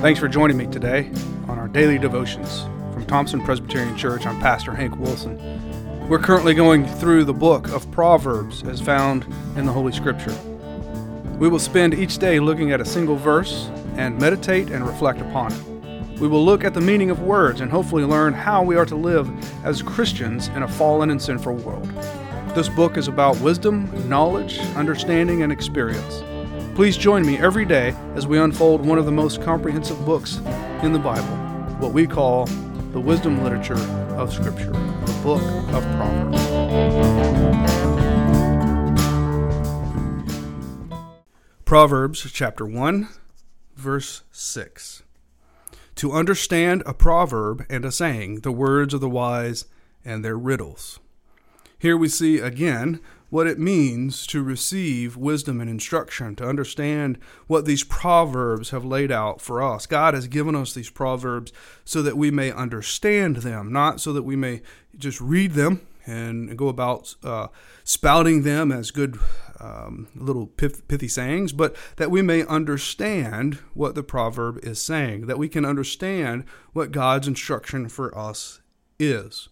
Thanks for joining me today on our daily devotions. From Thompson Presbyterian Church, I'm Pastor Hank Wilson. We're currently going through the book of Proverbs as found in the Holy Scripture. We will spend each day looking at a single verse and meditate and reflect upon it. We will look at the meaning of words and hopefully learn how we are to live as Christians in a fallen and sinful world. This book is about wisdom, knowledge, understanding, and experience. Please join me every day as we unfold one of the most comprehensive books in the Bible, what we call the wisdom literature of Scripture, the book of Proverbs. Proverbs chapter 1, verse 6. To understand a proverb and a saying, the words of the wise and their riddles. Here we see again what it means to receive wisdom and instruction, to understand what these proverbs have laid out for us. God has given us these proverbs so that we may understand them, not so that we may just read them and go about uh, spouting them as good um, little pithy sayings, but that we may understand what the proverb is saying, that we can understand what God's instruction for us is.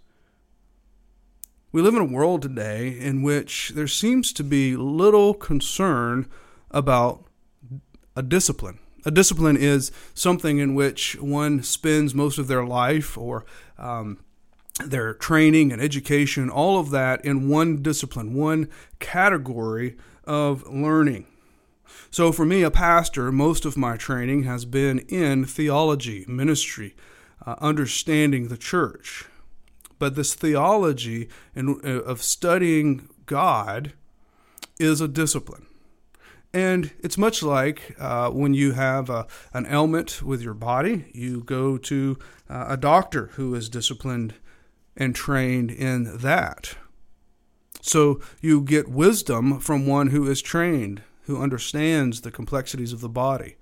We live in a world today in which there seems to be little concern about a discipline. A discipline is something in which one spends most of their life or um, their training and education, all of that in one discipline, one category of learning. So, for me, a pastor, most of my training has been in theology, ministry, uh, understanding the church. But this theology uh, of studying God is a discipline. And it's much like uh, when you have a, an ailment with your body, you go to uh, a doctor who is disciplined and trained in that. So you get wisdom from one who is trained, who understands the complexities of the body.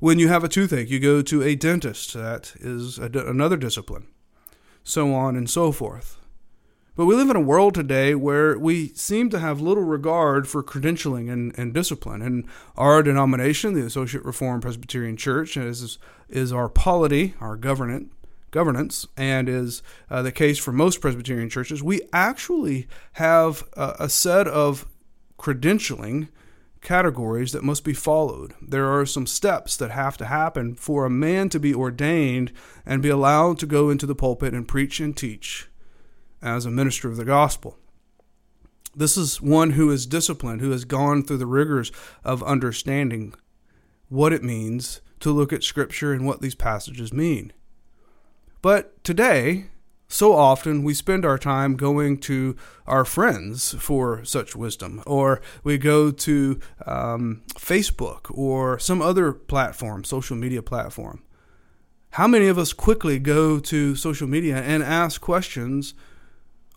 When you have a toothache, you go to a dentist. That is a, another discipline so on and so forth. But we live in a world today where we seem to have little regard for credentialing and, and discipline. And our denomination, the Associate Reformed Presbyterian Church, is, is our polity, our governance, governance, and is uh, the case for most Presbyterian churches. We actually have a, a set of credentialing categories that must be followed. There are some steps that have to happen for a man to be ordained and be allowed to go into the pulpit and preach and teach as a minister of the gospel. This is one who is disciplined, who has gone through the rigors of understanding what it means to look at Scripture and what these passages mean. But today, so often we spend our time going to our friends for such wisdom, or we go to um, Facebook or some other platform, social media platform. How many of us quickly go to social media and ask questions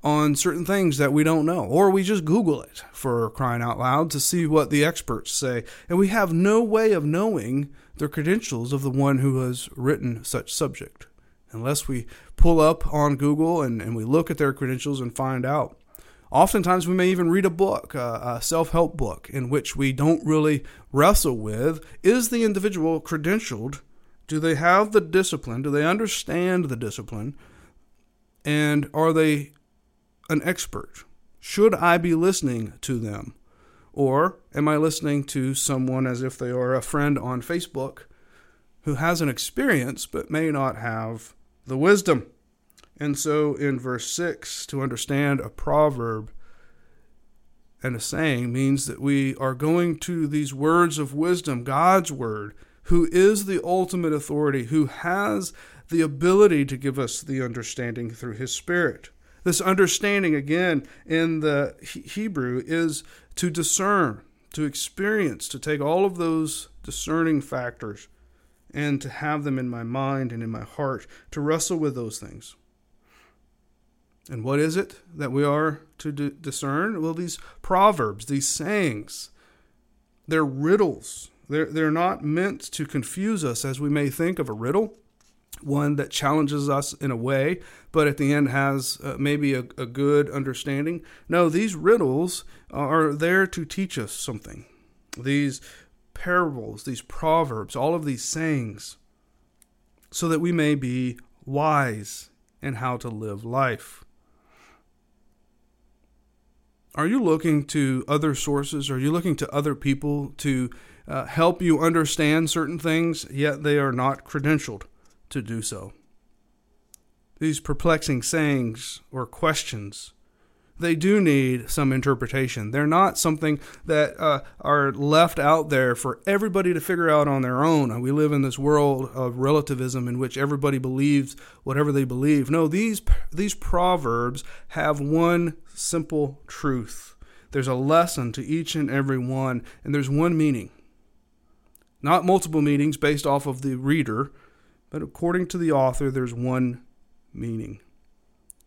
on certain things that we don't know, or we just Google it for crying out loud to see what the experts say, and we have no way of knowing the credentials of the one who has written such subject unless we pull up on Google and, and we look at their credentials and find out. Oftentimes, we may even read a book, a self help book, in which we don't really wrestle with is the individual credentialed? Do they have the discipline? Do they understand the discipline? And are they an expert? Should I be listening to them? Or am I listening to someone as if they are a friend on Facebook who has an experience but may not have the wisdom. And so in verse 6, to understand a proverb and a saying means that we are going to these words of wisdom, God's word, who is the ultimate authority, who has the ability to give us the understanding through his spirit. This understanding, again, in the Hebrew, is to discern, to experience, to take all of those discerning factors and to have them in my mind and in my heart, to wrestle with those things. And what is it that we are to d- discern? Well, these proverbs, these sayings, they're riddles. They're, they're not meant to confuse us as we may think of a riddle, one that challenges us in a way, but at the end has uh, maybe a, a good understanding. No, these riddles are there to teach us something. These parables, these proverbs, all of these sayings so that we may be wise in how to live life. Are you looking to other sources? Are you looking to other people to uh, help you understand certain things, yet they are not credentialed to do so? These perplexing sayings or questions they do need some interpretation. They're not something that uh, are left out there for everybody to figure out on their own. We live in this world of relativism in which everybody believes whatever they believe. No, these these proverbs have one simple truth. There's a lesson to each and every one, and there's one meaning. Not multiple meanings based off of the reader, but according to the author, there's one meaning.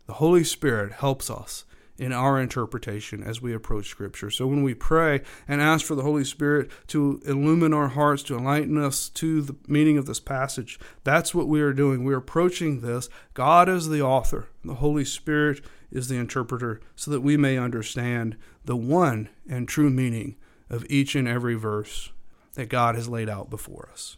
The Holy Spirit helps us in our interpretation as we approach Scripture. So when we pray and ask for the Holy Spirit to illumine our hearts, to enlighten us to the meaning of this passage, that's what we are doing. We're approaching this. God is the author, the Holy Spirit is the interpreter, so that we may understand the one and true meaning of each and every verse that God has laid out before us.